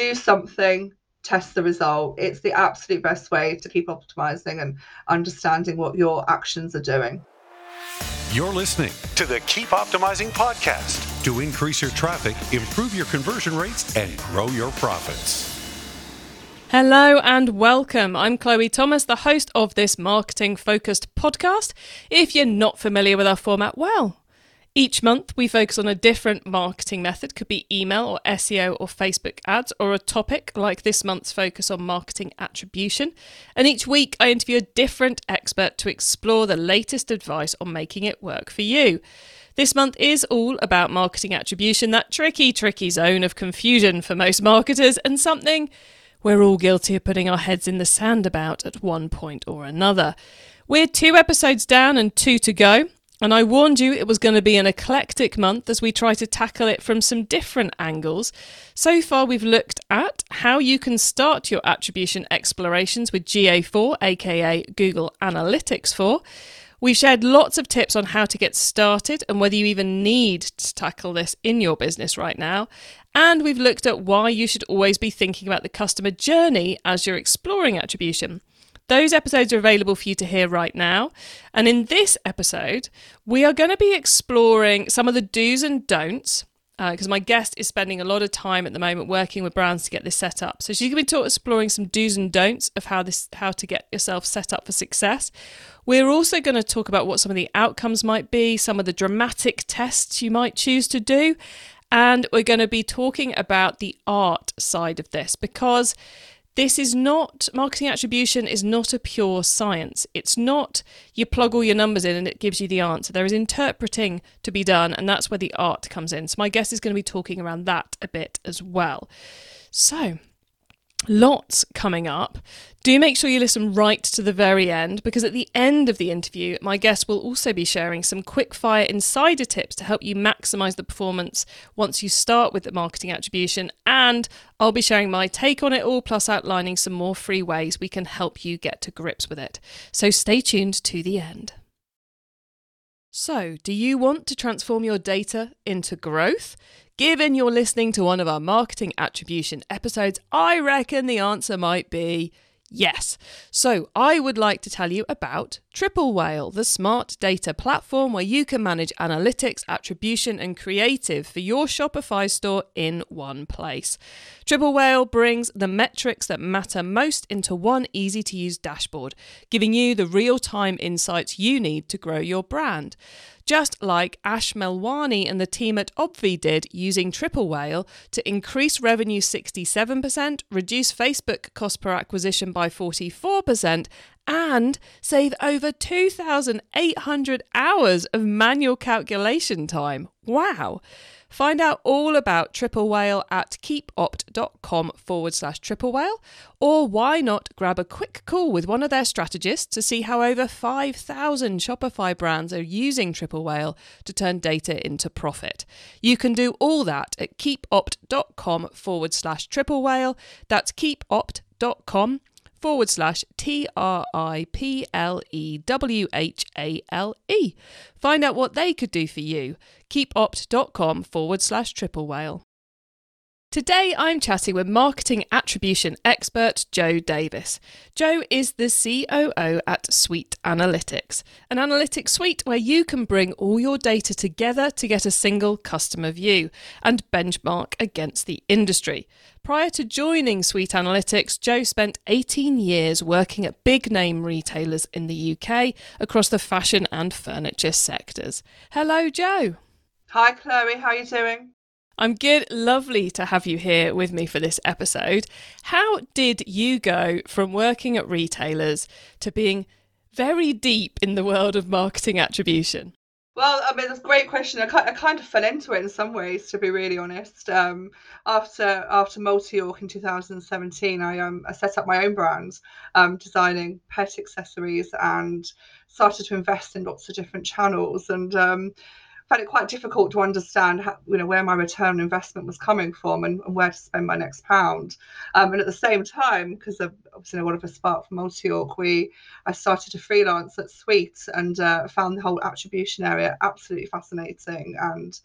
do something, test the result. It's the absolute best way to keep optimizing and understanding what your actions are doing. You're listening to the Keep Optimizing podcast to increase your traffic, improve your conversion rates, and grow your profits. Hello and welcome. I'm Chloe Thomas, the host of this marketing focused podcast. If you're not familiar with our format, well, each month, we focus on a different marketing method, could be email or SEO or Facebook ads, or a topic like this month's focus on marketing attribution. And each week, I interview a different expert to explore the latest advice on making it work for you. This month is all about marketing attribution, that tricky, tricky zone of confusion for most marketers, and something we're all guilty of putting our heads in the sand about at one point or another. We're two episodes down and two to go. And I warned you it was going to be an eclectic month as we try to tackle it from some different angles. So far, we've looked at how you can start your attribution explorations with GA4, aka Google Analytics 4. We've shared lots of tips on how to get started and whether you even need to tackle this in your business right now. And we've looked at why you should always be thinking about the customer journey as you're exploring attribution. Those episodes are available for you to hear right now. And in this episode, we are going to be exploring some of the do's and don'ts because uh, my guest is spending a lot of time at the moment working with brands to get this set up. So she's going to be exploring some do's and don'ts of how this how to get yourself set up for success. We're also going to talk about what some of the outcomes might be, some of the dramatic tests you might choose to do, and we're going to be talking about the art side of this because this is not marketing attribution is not a pure science. It's not you plug all your numbers in and it gives you the answer. There is interpreting to be done, and that's where the art comes in. So my guest is going to be talking around that a bit as well. So lots coming up. Do make sure you listen right to the very end because at the end of the interview, my guest will also be sharing some quick fire insider tips to help you maximize the performance once you start with the marketing attribution. And I'll be sharing my take on it all, plus outlining some more free ways we can help you get to grips with it. So stay tuned to the end. So, do you want to transform your data into growth? Given you're listening to one of our marketing attribution episodes, I reckon the answer might be yes. So, I would like to tell you about Triple Whale, the smart data platform where you can manage analytics, attribution, and creative for your Shopify store in one place. Triple Whale brings the metrics that matter most into one easy to use dashboard, giving you the real time insights you need to grow your brand just like Ash Melwani and the team at Obvi did using Triple Whale to increase revenue 67%, reduce Facebook cost per acquisition by 44%, and save over 2,800 hours of manual calculation time. Wow! Find out all about Triple Whale at keepopt.com forward slash triple whale, or why not grab a quick call with one of their strategists to see how over 5,000 Shopify brands are using Triple Whale to turn data into profit. You can do all that at keepopt.com forward slash triple whale. That's keepopt.com forward slash T R I P L E W H A L E. Find out what they could do for you. Keepopt.com forward slash triple whale. Today, I'm chatting with marketing attribution expert Joe Davis. Joe is the COO at Sweet Analytics, an analytics suite where you can bring all your data together to get a single customer view and benchmark against the industry. Prior to joining Sweet Analytics, Joe spent 18 years working at big name retailers in the UK across the fashion and furniture sectors. Hello, Joe. Hi, Chloe. How are you doing? I'm good. Lovely to have you here with me for this episode. How did you go from working at retailers to being very deep in the world of marketing attribution? Well, I mean, that's a great question. I, kind of fell into it in some ways, to be really honest. Um, after after Multiyork in 2017, I um I set up my own brand, um, designing pet accessories, and started to invest in lots of different channels. And um, found it quite difficult to understand how, you know where my return on investment was coming from and, and where to spend my next pound um, and at the same time because obviously I wanted a spark from Multiyork we I started to freelance at Sweet and uh, found the whole attribution area absolutely fascinating and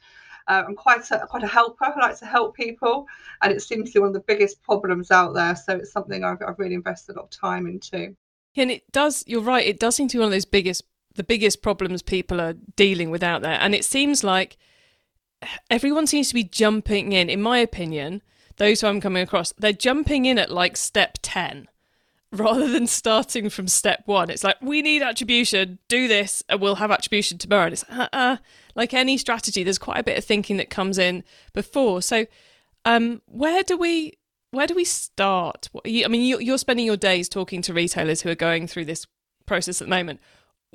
Uh, I'm quite a, quite a helper. I like to help people, and it seems to be one of the biggest problems out there. So it's something I've, I've really invested a lot of time into. And it does. You're right. It does seem to be one of those biggest, the biggest problems people are dealing with out there. And it seems like everyone seems to be jumping in. In my opinion, those who I'm coming across, they're jumping in at like step ten rather than starting from step one. It's like, we need attribution, do this, and we'll have attribution tomorrow. And it's uh-uh. like any strategy, there's quite a bit of thinking that comes in before. So, um, where do we where do we start? I mean, you're spending your days talking to retailers who are going through this process at the moment.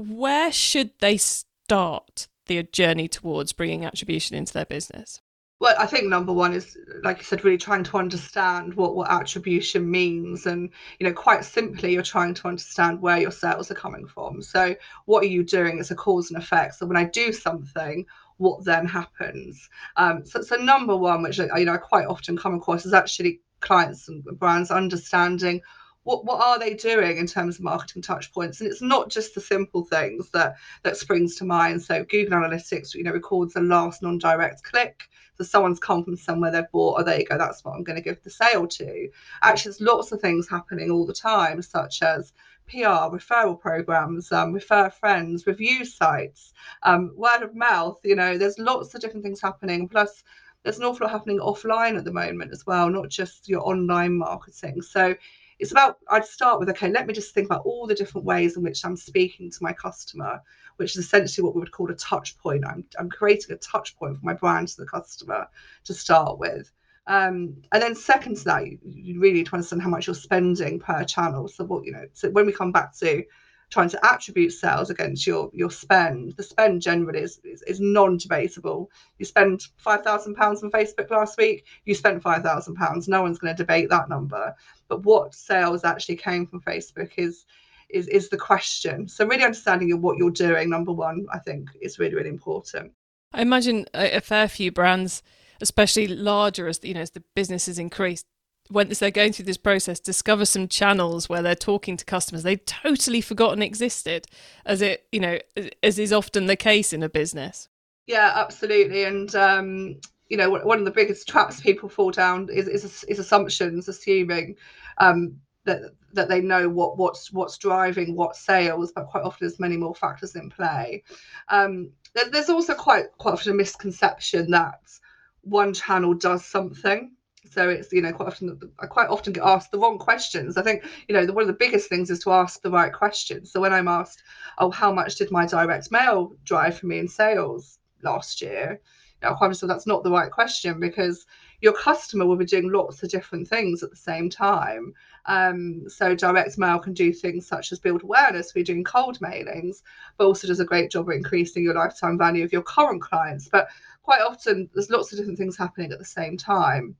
Where should they start their journey towards bringing attribution into their business? well i think number one is like you said really trying to understand what what attribution means. And you know quite simply you're trying to understand where your sales are coming from. So what are you doing as a cause and effect? So when i do something what then happens? Um, so, so number one which you know i quite often come across is actually clients and brands understanding what what are they doing in terms of marketing touch points and it's not just the simple things that that springs to mind so google analytics you know records the last non-direct click so someone's come from somewhere they've bought, oh, there you go, that's what I'm going to give the sale to. Actually, there's lots of things happening all the time, such as PR, referral programs, um, refer friends, review sites, um, word of mouth. You know, there's lots of different things happening. Plus, there's an awful lot happening offline at the moment as well, not just your online marketing. So it's about I'd start with okay, let me just think about all the different ways in which I'm speaking to my customer which is essentially what we would call a touch point. I'm, I'm creating a touch point for my brand to the customer to start with. Um, and then second to that, you, you really need to understand how much you're spending per channel. So what you know, so when we come back to trying to attribute sales against your your spend, the spend generally is is, is non-debatable. You spend five thousand pounds on Facebook last week, you spent five thousand pounds. No one's going to debate that number. But what sales actually came from Facebook is is is the question. So really understanding what you're doing, number one, I think is really really important. I imagine a, a fair few brands, especially larger as you know as the business has increased, once they're going through this process, discover some channels where they're talking to customers they'd totally forgotten existed, as it you know as is often the case in a business. Yeah, absolutely, and um, you know one of the biggest traps people fall down is is, is assumptions, assuming um, that that they know what what's what's driving what sales, but quite often there's many more factors in play. Um, there's also quite quite often a misconception that one channel does something. So it's you know quite often I quite often get asked the wrong questions. I think you know the, one of the biggest things is to ask the right questions. So when I'm asked, oh, how much did my direct mail drive for me in sales last year? You know, quite often that's not the right question because your customer will be doing lots of different things at the same time. Um, so direct mail can do things such as build awareness. We're doing cold mailings, but also does a great job of increasing your lifetime value of your current clients. But quite often there's lots of different things happening at the same time.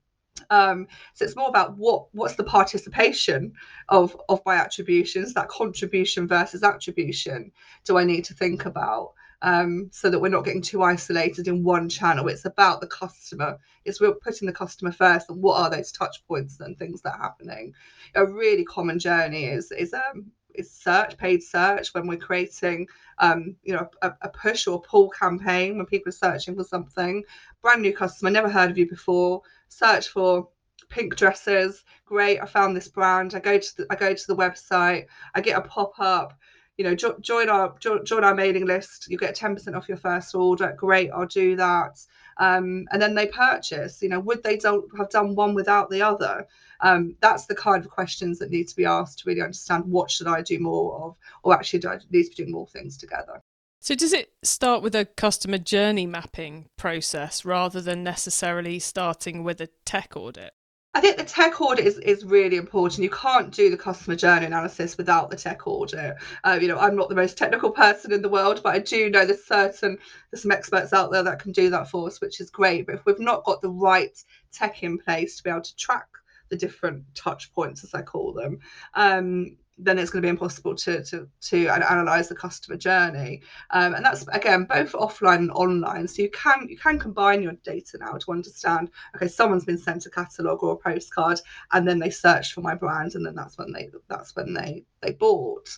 Um, so it's more about what what's the participation of of my attributions, that contribution versus attribution do I need to think about? um, so that we're not getting too isolated in one channel. It's about the customer. It's we're putting the customer first, and what are those touch points and things that are happening. A really common journey is is um is search, paid search when we're creating um, you know a, a push or pull campaign when people are searching for something. Brand new customer, never heard of you before. Search for pink dresses. Great, I found this brand. I go to the, I go to the website. I get a pop up you know, jo- join our jo- join our mailing list. You get ten percent off your first order. Great, I'll do that. Um, and then they purchase. You know, would they don't have done one without the other? Um, that's the kind of questions that need to be asked to really understand what should I do more of, or actually do I need to be doing more things together. So does it start with a customer journey mapping process rather than necessarily starting with a tech audit? I think the tech audit is, is really important. You can't do the customer journey analysis without the tech audit. Uh, you know, I'm not the most technical person in the world, but I do know there's certain there's some experts out there that can do that for us, which is great. But if we've not got the right tech in place to be able to track the different touch points, as I call them, um, then it's going to be impossible to to to analyze the customer journey. Um, and that's again both offline and online. So you can you can combine your data now to understand okay someone's been sent a catalog or a postcard and then they searched for my brand and then that's when they that's when they they bought.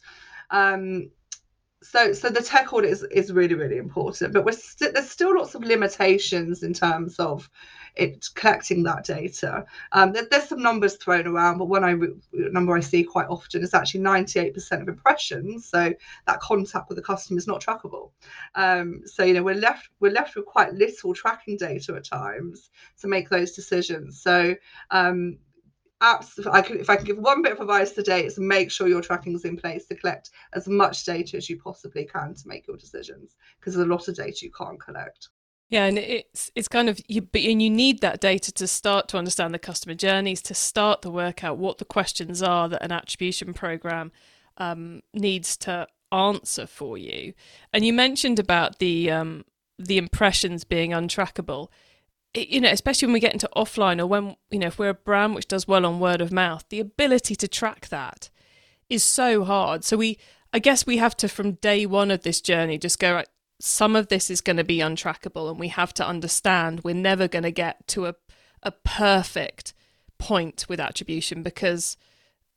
Um, so so the tech audit is, is really really important but we're st- there's still lots of limitations in terms of it collecting that data. Um, there, there's some numbers thrown around but one I number I see quite often is actually 98% of impressions so that contact with the customer is not trackable. Um, so you know we're left we're left with quite little tracking data at times to make those decisions. So um, absolutely, I can, if I can give one bit of advice today, it's make sure your tracking is in place to collect as much data as you possibly can to make your decisions, because there's a lot of data you can't collect. Yeah, and it's it's kind of you, but and you need that data to start to understand the customer journeys, to start to work out what the questions are that an attribution program um, needs to answer for you. And you mentioned about the um, the impressions being untrackable you know, especially when we get into offline or when, you know, if we're a brand which does well on word of mouth, the ability to track that is so hard. So we, I guess we have to, from day one of this journey, just go, right, some of this is going to be untrackable and we have to understand we're never going to get to a, a perfect point with attribution because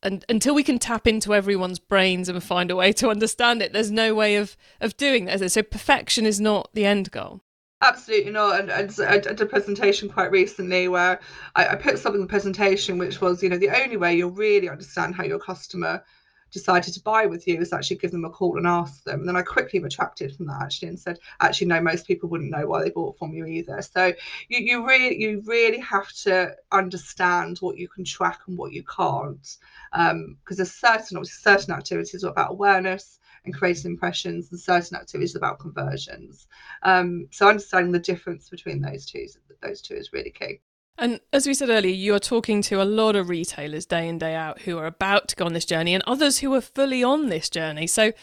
and until we can tap into everyone's brains and find a way to understand it, there's no way of, of doing that. So perfection is not the end goal. Absolutely not. And, and I did a presentation quite recently where I, I put something in the presentation which was, you know, the only way you'll really understand how your customer decided to buy with you is actually give them a call and ask them. And then I quickly retracted from that actually and said, actually, no, most people wouldn't know why they bought from you either. So you, you really you really have to understand what you can track and what you can't. Because um, there's certain obviously certain activities are about awareness and creating impressions and certain activities about conversions. Um, so understanding the difference between those two, those two is really key. And as we said earlier, you are talking to a lot of retailers day in, day out who are about to go on this journey and others who are fully on this journey. So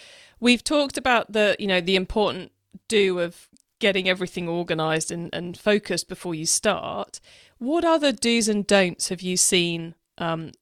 we've talked about the, you know, the important do of getting everything organized and, and focused before you start. What other do's and don'ts have you seen um,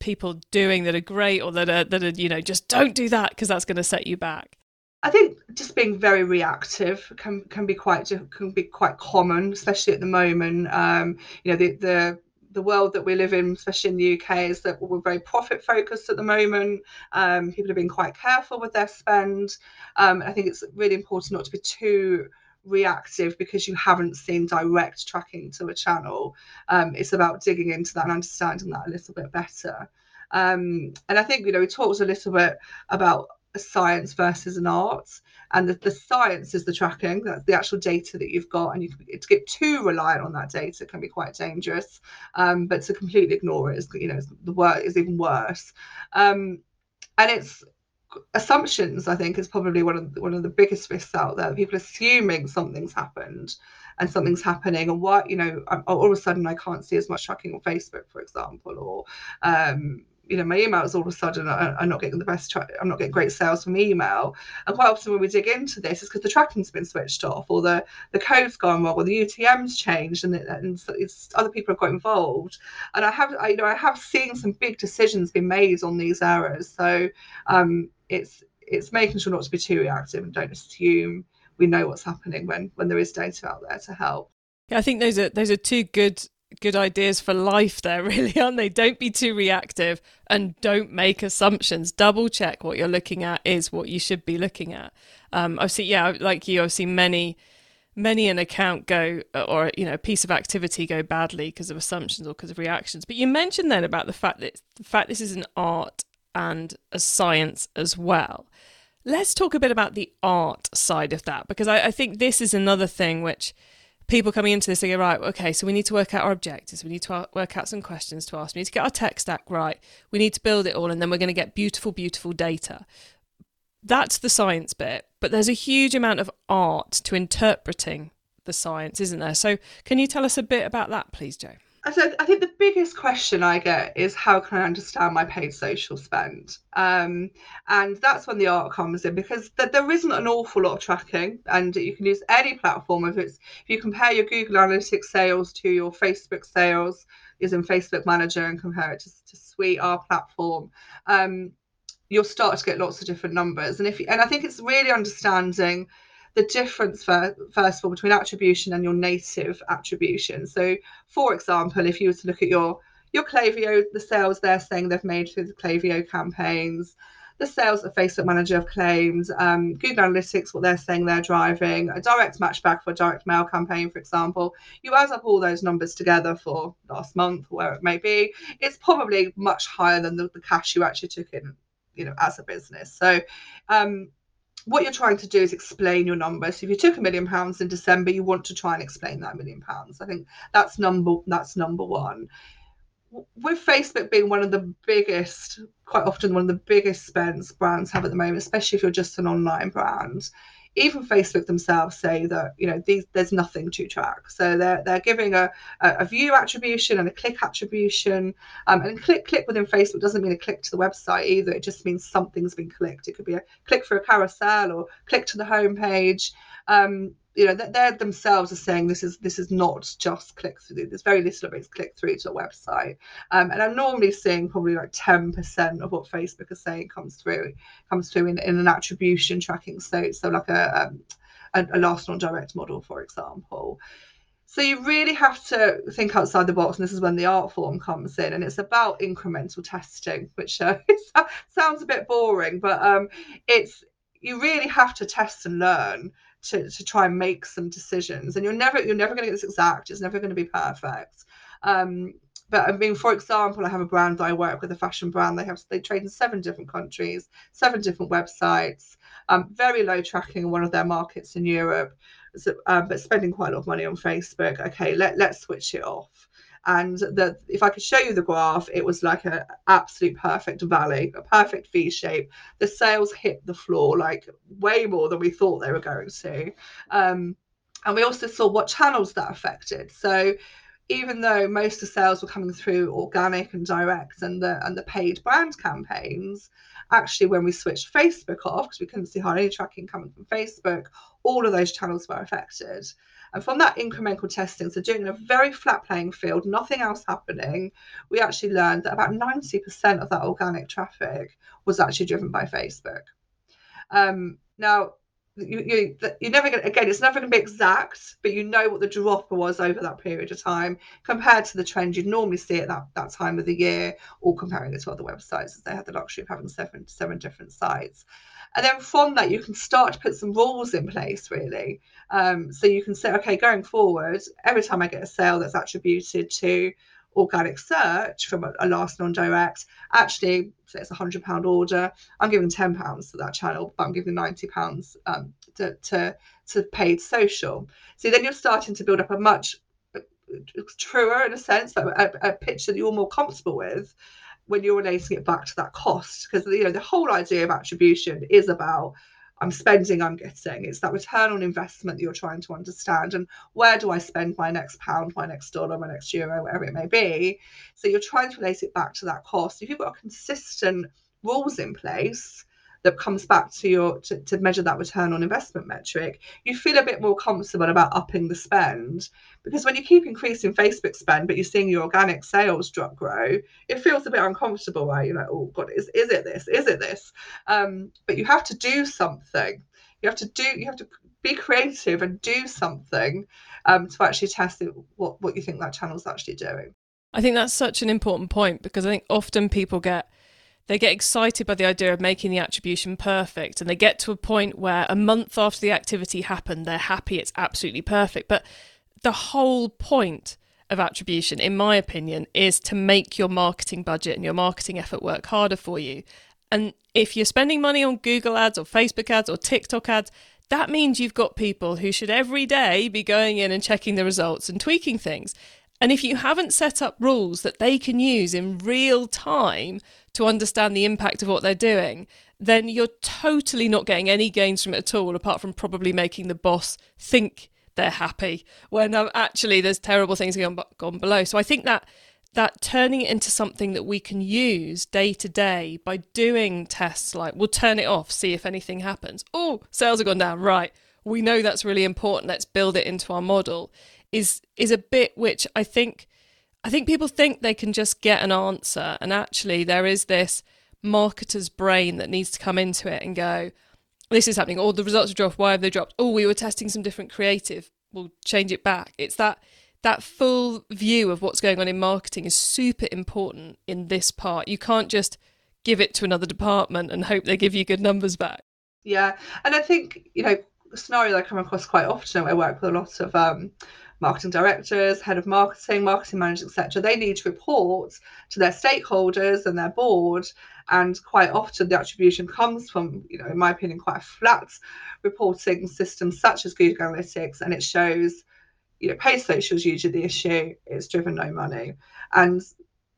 people doing that are great or that are that are, you know, just don't do that because that's going to set you back? I think just being very reactive can can be quite can be quite common, especially at the moment. Um, you know, the the the world that we live in, especially in the UK, is that we're very profit focused at the moment. Um, people are being quite careful with their spend. Um, I think it's really important not to be too reactive because you haven't seen direct tracking to a channel. Um, it's about digging into that and understanding that a little bit better. Um, and I think you know we talked a little bit about a science versus an art. And the, the science is the tracking that's the actual data that you've got and you can, to get too reliant on that data can be quite dangerous. Um, but to completely ignore it is you know the work is even worse. Um, and it's assumptions i think is probably one of the, one of the biggest risks out there people assuming something's happened and something's happening and what you know all of a sudden i can't see as much tracking on facebook for example or um, you know my emails all of a sudden are, are not getting the best tra- i'm not getting great sales from email. And quite often when we dig into this it's because the tracking's been switched off or the the code's gone wrong or the utm's changed and, it, and it's other people have got involved. And i have I, you know i have seen some big decisions being made on these errors so um it's it's making sure not to be too reactive and don't assume we know what's happening when when there is data out there to help. Yeah, I think those are those are two good good ideas for life there, really, aren't they? Don't be too reactive and don't make assumptions. Double check what you're looking at is what you should be looking at. Um, I've seen, yeah, like you, I've seen many, many an account go or you know a piece of activity go badly because of assumptions or because of reactions. But you mentioned then about the fact that the fact this is an art and a science as well. Let's talk a bit about the art side of that because I, I think this is another thing which people coming into this, go, right, okay, so we need to work out our objectives. We need to work out some questions to ask. We need to get our tech stack right. We need to build it all, and then we're going to get beautiful, beautiful data. That's the science bit, but there's a huge amount of art to interpreting the science, isn't there? So, can you tell us a bit about that, please, Joe? So I think the biggest question I get is how can I understand my paid social spend? Um, and that's when the art comes in because th- there isn't an awful lot of tracking, and you can use any platform. If it's if you compare your Google Analytics sales to your Facebook sales, using Facebook Manager and compare it to, to Sweet, our platform, um, you'll start to get lots of different numbers. And if and I think it's really understanding the difference for, first of all between attribution and your native attribution. So, for example, if you were to look at your your Klaviyo, the sales they're saying they've made through the Klaviyo campaigns, the sales that Facebook Manager have claimed, um, Google Analytics, what they're saying they're driving, a direct match back for a direct mail campaign, for example. You add up all those numbers together for last month, where it may be, it's probably much higher than the, the cash you actually took in, you know, as a business. So, um, what you're trying to do is explain your numbers. So if you took a million pounds in December, you want to try and explain that million pounds. I think that's number that's number one with Facebook being one of the biggest, quite often one of the biggest spends brands have at the moment, especially if you're just an online brand, even Facebook themselves say that you know these there's nothing to track. So they're they're giving a, a view attribution and a click attribution. Um, and click click within Facebook doesn't mean a click to the website either. It just means something's been clicked. It could be a click for a carousel or click to the homepage. Um, you know, they themselves are saying this is this is not just click through. There's very little of it's click through to a website, um, and I'm normally seeing probably like 10% of what Facebook is saying comes through comes through in, in an attribution tracking. So so like a um, a, a last non direct model, for example. So you really have to think outside the box, and this is when the art form comes in, and it's about incremental testing, which uh, sounds a bit boring, but um, it's you really have to test and learn to, to try and make some decisions and you're never you're never going to get this exact it's never going to be perfect um, but I mean, for example, I have a brand that I work with, a fashion brand. They have they trade in seven different countries, seven different websites, um, very low tracking in one of their markets in Europe, so, um, but spending quite a lot of money on Facebook. Okay, let let's switch it off and the if I could show you the graph, it was like an absolute perfect valley, a perfect V shape. The sales hit the floor like way more than we thought they were going to. Um, and we also saw what channels that affected. So even though most of the sales were coming through organic and direct and the and the paid brand campaigns, actually when we switched Facebook off because we couldn't see hardly any tracking coming from Facebook, all of those channels were affected. And from that incremental testing, so doing a very flat playing field, nothing else happening, we actually learned that about 90% of that organic traffic was actually driven by Facebook. Um, now, you, you you're never going again it's never going to be exact but you know what the drop was over that period of time compared to the trend you'd normally see at that, that time of the year or comparing it to other websites as they had the luxury of having seven seven different sites and then from that, you can start to put some rules in place, really. Um, so you can say, okay, going forward, every time I get a sale that's attributed to organic search from a, a last non-direct, actually, say it's a hundred pound order, I'm giving ten pounds to that channel, but I'm giving ninety pounds um, to, to to paid social. So then you're starting to build up a much uh, truer, in a sense, a, a picture that you're more comfortable with when you're relating it back to that cost because you know the whole idea of attribution is about I'm spending, I'm getting. It's that return on investment that you're trying to understand. And where do I spend my next pound, my next dollar, my next euro, whatever it may be? So you're trying to relate it back to that cost. If you've got consistent rules in place, that comes back to your to, to measure that return on investment metric, you feel a bit more comfortable about upping the spend. Because when you keep increasing Facebook spend, but you're seeing your organic sales drop grow, it feels a bit uncomfortable, right? You're like, oh God, is, is it this? Is it this? Um, but you have to do something. You have to do, you have to be creative and do something um, to actually test it, what, what you think that channel's actually doing. I think that's such an important point because I think often people get they get excited by the idea of making the attribution perfect and they get to a point where a month after the activity happened they're happy it's absolutely perfect. But the whole point of attribution in my opinion is to make your marketing budget and your marketing effort work harder for you. And if you're spending money on Google ads or Facebook ads or TikTok ads that means you've got people who should every day be going in and checking the results and tweaking things and if you haven't set up rules that they can use in real time to understand the impact of what they're doing, then you're totally not getting any gains from it at all, apart from probably making the boss think they're happy when um, actually there's terrible things going below. So I think that that turning it into something that we can use day to day by doing tests like we'll turn it off, see if anything happens. Oh, sales have gone down. Right. We know that's really important. Let's build it into our model. Is is a bit which I think I think people think they can just get an answer, and actually, there is this marketer's brain that needs to come into it and go, This is happening, or the results have dropped. Why have they dropped? Oh, we were testing some different creative. We'll change it back. It's that that full view of what's going on in marketing is super important in this part. You can't just give it to another department and hope they give you good numbers back. Yeah, and I think you know scenario I come across quite often. I work with a lot of um, marketing directors, head of marketing, marketing managers, etc. They need to report to their stakeholders and their board, and quite often the attribution comes from, you know, in my opinion, quite a flat reporting system such as Google Analytics, and it shows, you know, paid social is usually the issue. It's driven no money, and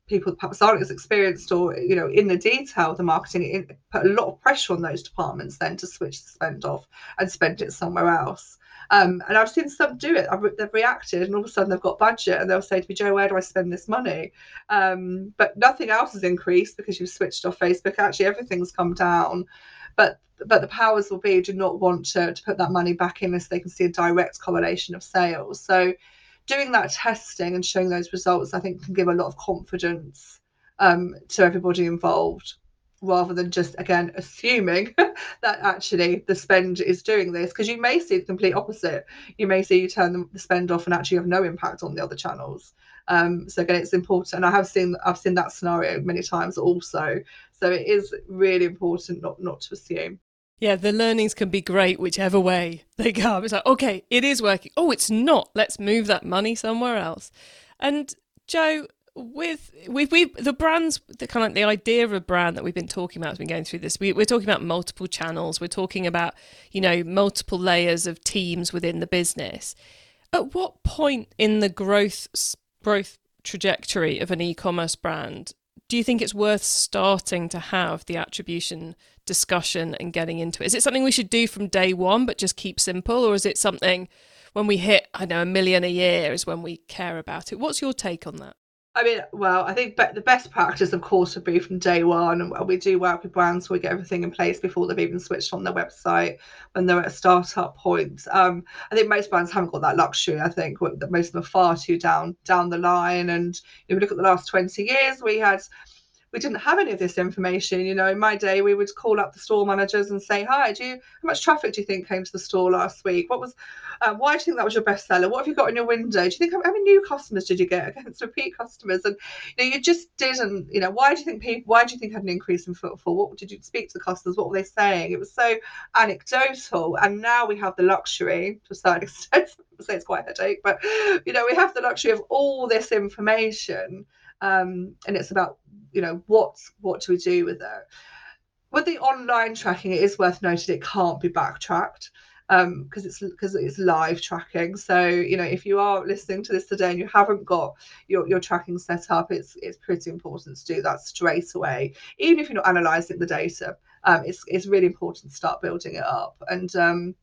people perhaps aren't as experienced or you know in the detail the marketing it put a lot of pressure on those departments then to switch the spend off and spend it somewhere else um, and I've seen some do it. I've, they've reacted, and all of a sudden they've got budget, and they'll say to me, "Jo, where do I spend this money?" Um, but nothing else has increased because you've switched off Facebook. Actually, everything's come down. But but the powers will be do not want to, to put that money back in unless they can see a direct correlation of sales. So doing that testing and showing those results, I think, can give a lot of confidence um, to everybody involved rather than just again assuming that actually the spend is doing this because you may see the complete opposite you may see you turn the spend off and actually have no impact on the other channels um, so again it's important i have seen i've seen that scenario many times also so it is really important not not to assume yeah, the learnings can be great whichever way they go. It's like, okay, it is working. Oh, it's not. Let's move that money somewhere else. And Jo, with with we the brands, the kind of the idea of a brand that we've been talking about, has been going through this. We, we're talking about multiple channels. We're talking about you know multiple layers of teams within the business. At what point in the growth growth trajectory of an e-commerce brand do you think it's worth starting to have the attribution discussion and getting into it? Is it something we should do from day one, but just keep simple, or is it something when we hit, I don't know, a million a year is when we care about it? What's your take on that? I mean, well, I think the best practice, of course, would be from day one. And we do work with brands, so we get everything in place before they've even switched on their website when they're at a startup point. Um, I think most brands haven't got that luxury. I think most of them are far too down down the line. And if you look at the last twenty years, we had we didn't have any of this information. You know, in my day, we would call up the store managers and say, "Hi, do you how much traffic do you think came to the store last week? What was, uh, why do you think that was your best seller? What have you got in your window? Do you think how many new customers did you get against repeat customers? And you know, you just didn't. You know, why do you think people? Why do you think had an increase in footfall? What did you speak to the customers? What were they saying? It was so anecdotal, and now we have the luxury to a certain extent. say it's quite a headache, but you know, we have the luxury of all this information um, and it's about you know what what do we do with it with the online tracking it is worth noting it can't be backtracked because um, it's because it's live tracking. So you know if you are listening to this today and you haven't got your, your tracking set up, it's it's pretty important to do that straight away. Even if you're not analysing the data, um, it's it's really important to start building it up. And um,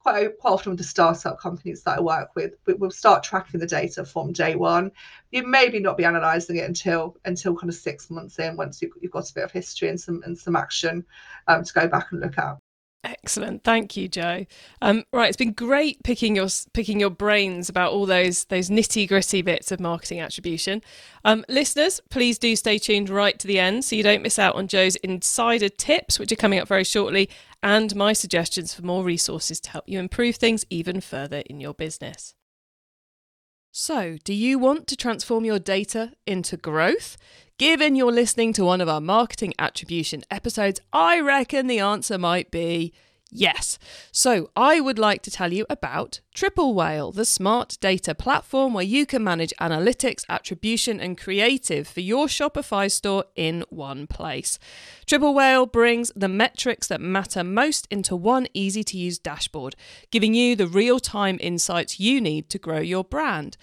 quite, quite often with the startup companies that I work with, we'll start tracking the data from day one. You maybe not be analysing it until until kind of six months in, once you've, you've got a bit of history and some and some action um, to go back and look at. Excellent, thank you, Joe. Um, right, it's been great picking your picking your brains about all those those nitty gritty bits of marketing attribution. Um, listeners, please do stay tuned right to the end so you don't miss out on Joe's insider tips, which are coming up very shortly, and my suggestions for more resources to help you improve things even further in your business. So, do you want to transform your data into growth? Given you're listening to one of our marketing attribution episodes, I reckon the answer might be Yes. So I would like to tell you about Triple Whale, the smart data platform where you can manage analytics, attribution, and creative for your Shopify store in one place. Triple Whale brings the metrics that matter most into one easy to use dashboard, giving you the real time insights you need to grow your brand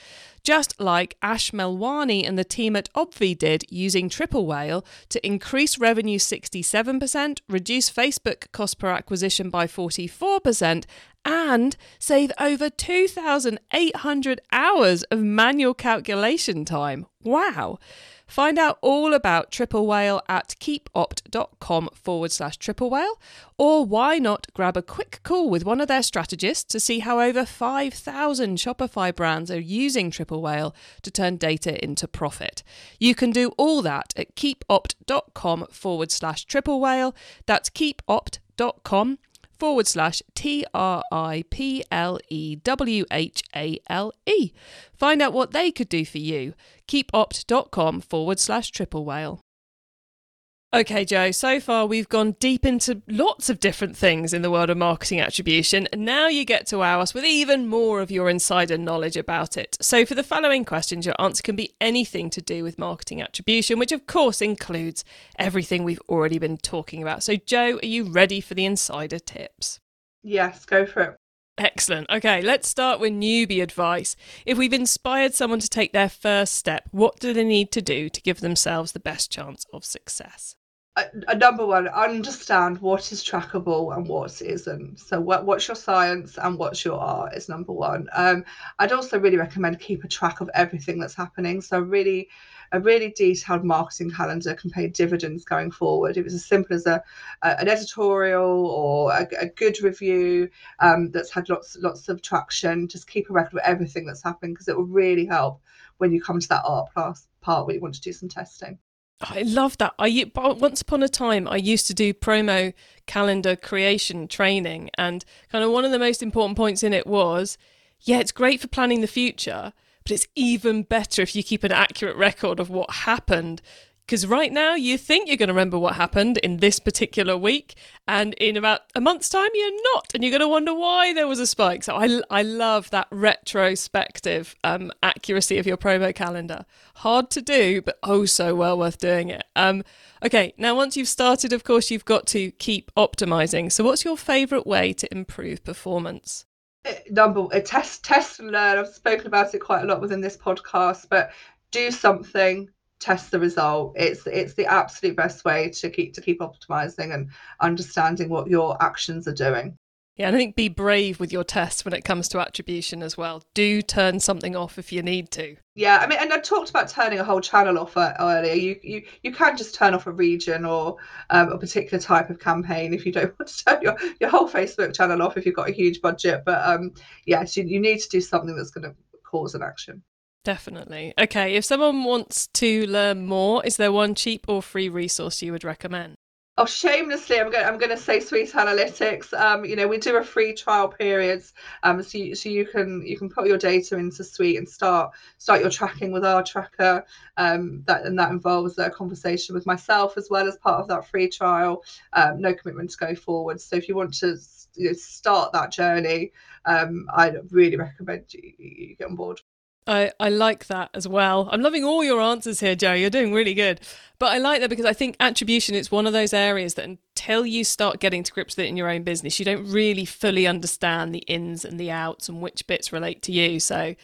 just like Ash Melwani and the team at Obvi did using Triple Whale to increase revenue 67%, reduce Facebook cost per acquisition by 44%, and save over 2,800 hours of manual calculation time. Wow! Find out all about Triple Whale at keepopt.com forward slash triple whale, or why not grab a quick call with one of their strategists to see how over 5,000 Shopify brands are using Triple Whale to turn data into profit. You can do all that at keepopt.com forward slash triple whale. That's keepopt.com forward slash T R I P L E W H A L E. Find out what they could do for you. Keepopt.com forward slash triple whale. Okay, Joe, so far we've gone deep into lots of different things in the world of marketing attribution. And now you get to wow us with even more of your insider knowledge about it. So, for the following questions, your answer can be anything to do with marketing attribution, which of course includes everything we've already been talking about. So, Joe, are you ready for the insider tips? Yes, go for it. Excellent. Okay, let's start with newbie advice. If we've inspired someone to take their first step, what do they need to do to give themselves the best chance of success? a, number one, understand what is trackable and what isn't. So, what, what's your science and what's your art is number one. Um, I'd also really recommend keep a track of everything that's happening. So, really, a really detailed marketing calendar can pay dividends going forward. If it's as simple as a, a an editorial or a, a good review um, that's had lots lots of traction, just keep a record of everything that's happened because it will really help when you come to that art class part where you want to do some testing. I love that. I once upon a time I used to do promo calendar creation training, and kind of one of the most important points in it was, yeah, it's great for planning the future, but it's even better if you keep an accurate record of what happened because right now you think you're going to remember what happened in this particular week, and in about a month's time you're not, and you're going to wonder why there was a spike. So I, I love that retrospective um, accuracy of your promo calendar. Hard to do, but oh so well worth doing it. Um, okay, now once you've started, of course, you've got to keep optimizing. So what's your favourite way to improve performance? Number a test test and learn. I've spoken about it quite a lot within this podcast but do something test the result. It's it's the absolute best way to keep to keep optimizing and understanding what your actions are doing yeah and i think be brave with your tests when it comes to attribution as well. Do turn something off if you need to. Yeah i mean and i talked about turning a whole channel off earlier. You you, you can just turn off a region or um, a particular type of campaign if you don't want to turn your, your whole facebook channel off if you've got a huge budget. But um yes you, you need to do something that's going to cause an action. Definitely. Okay, if someone wants to learn more, is there one cheap or free resource you would recommend? Oh, shamelessly, I'm going. I'm going to say Sweet Analytics. Um, you know, we do a free trial periods, um, so you, so you can you can put your data into Sweet and start start your tracking with our tracker. Um, that and that involves a conversation with myself as well as part of that free trial. Um, no commitment to go forward. So if you want to you know, start that journey, um, I'd really recommend you, you get on board. I, I like that as well. I'm loving all your answers here, Joe. You're doing really good. But I like that because I think attribution is one of those areas that until you start getting to grips with it in your own business, you don't really fully understand the ins and the outs and which bits relate to you. So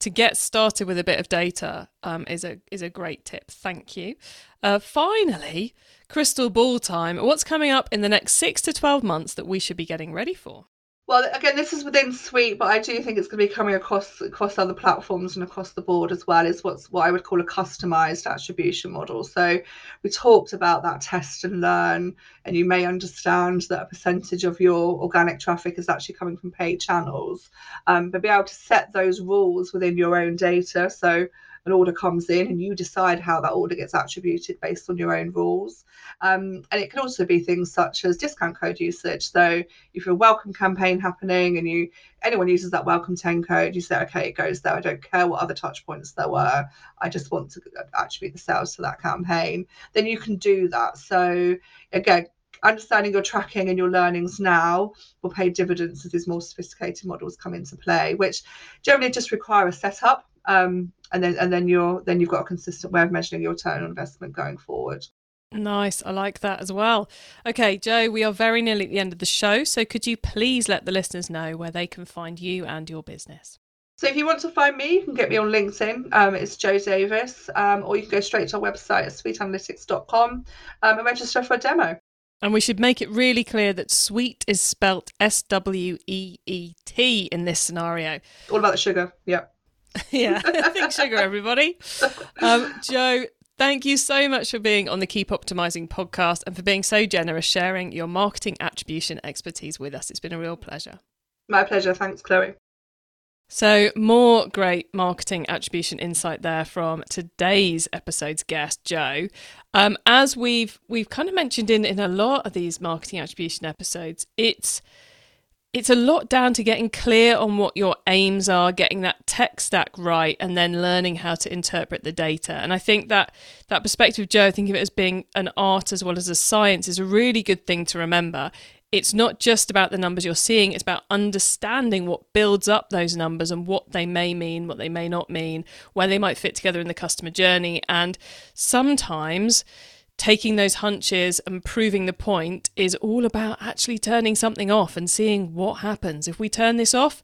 to get started with a bit of data um, is a is a great tip. Thank you. Uh, finally, crystal ball time. What's coming up in the next six to twelve months that we should be getting ready for? Well, again, this is within Sweet, but I do think it's going to be coming across across other platforms and across the board as well. Is what's what I would call a customized attribution model. So we talked about that test and learn, and you may understand that a percentage of your organic traffic is actually coming from paid channels, um, but be able to set those rules within your own data. So an order comes in and you decide how that order gets attributed based on your own rules. Um, and it can also be things such as discount code usage. So if you're a welcome campaign happening and you anyone uses that welcome 10 code, you say, okay, it goes there. I don't care what other touch points there were. I just want to attribute the sales to that campaign. Then you can do that. So again, understanding your tracking and your learnings now will pay dividends as these more sophisticated models come into play, which generally just require a setup um, and then and then you're then you've got a consistent way of measuring your return on investment going forward. Nice, I like that as well. Okay, Joe, we are very nearly at the end of the show, so could you please let the listeners know where they can find you and your business? So if you want to find me, you can get me on LinkedIn. Um, it's Joe Davis, um, or you can go straight to our website at sweetanalytics.com um, and register for a demo. And we should make it really clear that sweet is spelt S W E E T in this scenario. All about the sugar. Yeah. yeah, think sugar, everybody. Um, Joe, thank you so much for being on the Keep Optimizing podcast and for being so generous sharing your marketing attribution expertise with us. It's been a real pleasure. My pleasure. Thanks, Chloe. So, more great marketing attribution insight there from today's episode's guest, Joe. Um, as we've we've kind of mentioned in in a lot of these marketing attribution episodes, it's it's a lot down to getting clear on what your aims are, getting that tech stack right, and then learning how to interpret the data. And I think that that perspective, Joe, think of it as being an art as well as a science, is a really good thing to remember. It's not just about the numbers you're seeing, it's about understanding what builds up those numbers and what they may mean, what they may not mean, where they might fit together in the customer journey. And sometimes taking those hunches and proving the point is all about actually turning something off and seeing what happens. If we turn this off,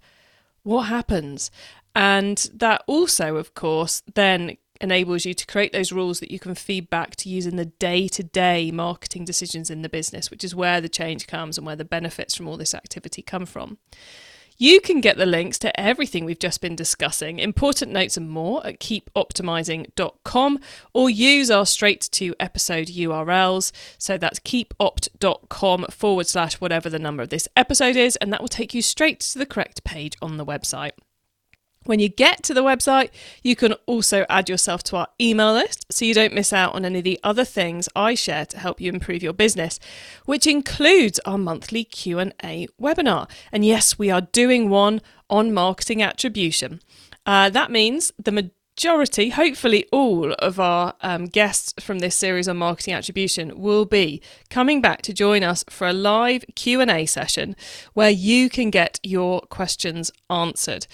what happens? And that also, of course, then enables you to create those rules that you can feed back to use in the day to day marketing decisions in the business, which is where the change comes and where the benefits from all this activity come from. You can get the links to everything we've just been discussing, important notes and more at keepoptimising.com or use our straight to episode URLs. So that's keepopt.com forward slash whatever the number of this episode is, and that will take you straight to the correct page on the website. When you get to the website, you can also add yourself to our email list so you don't miss out on any of the other things I share to help you improve your business, which includes our monthly Q&A webinar. And yes, we are doing one on marketing attribution. Uh, that means the majority, hopefully all of our um, guests from this series on marketing attribution will be coming back to join us for a live Q&A session where you can get your questions answered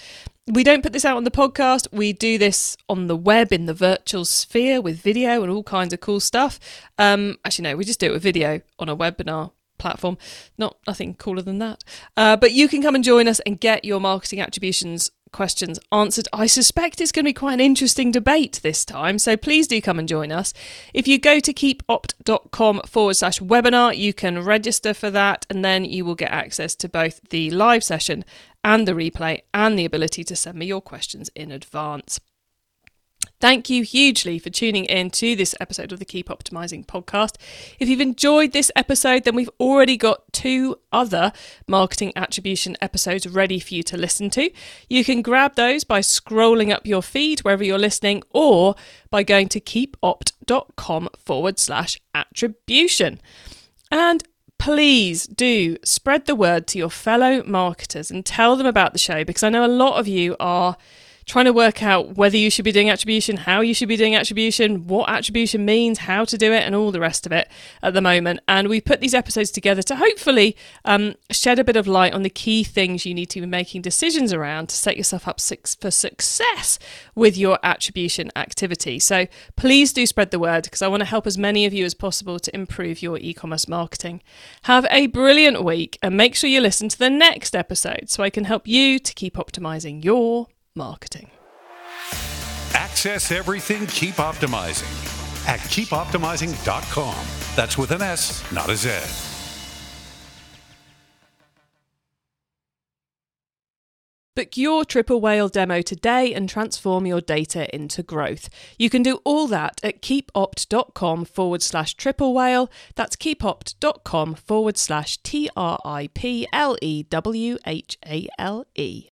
we don't put this out on the podcast. We do this on the web in the virtual sphere with video and all kinds of cool stuff. Um, actually, no, we just do it with video on a webinar platform. Not nothing cooler than that. Uh, but you can come and join us and get your marketing attributions questions answered. I suspect it's going to be quite an interesting debate this time, so please do come and join us. If you go to keepopt.com forward slash webinar, you can register for that, and then you will get access to both the live session and the replay and the ability to send me your questions in advance. Thank you hugely for tuning in to this episode of the Keep Optimizing podcast. If you've enjoyed this episode, then we've already got two other marketing attribution episodes ready for you to listen to. You can grab those by scrolling up your feed wherever you're listening or by going to keepopt.com forward slash attribution. And please do spread the word to your fellow marketers and tell them about the show because I know a lot of you are trying to work out whether you should be doing attribution, how you should be doing attribution, what attribution means, how to do it, and all the rest of it at the moment. And we put these episodes together to hopefully um, shed a bit of light on the key things you need to be making decisions around to set yourself up for success with your attribution activity. So please do spread the word because I want to help as many of you as possible to improve your e commerce marketing. Have a brilliant week and make sure you listen to the next episode so I can help you to keep optimizing your marketing. Access everything Keep Optimizing at keepoptimising.com. That's with an S, not a Z. Book your triple whale demo today and transform your data into growth. You can do all that at keepopt.com forward slash triple whale. That's keepopt.com forward slash T R I P L E W H A L E.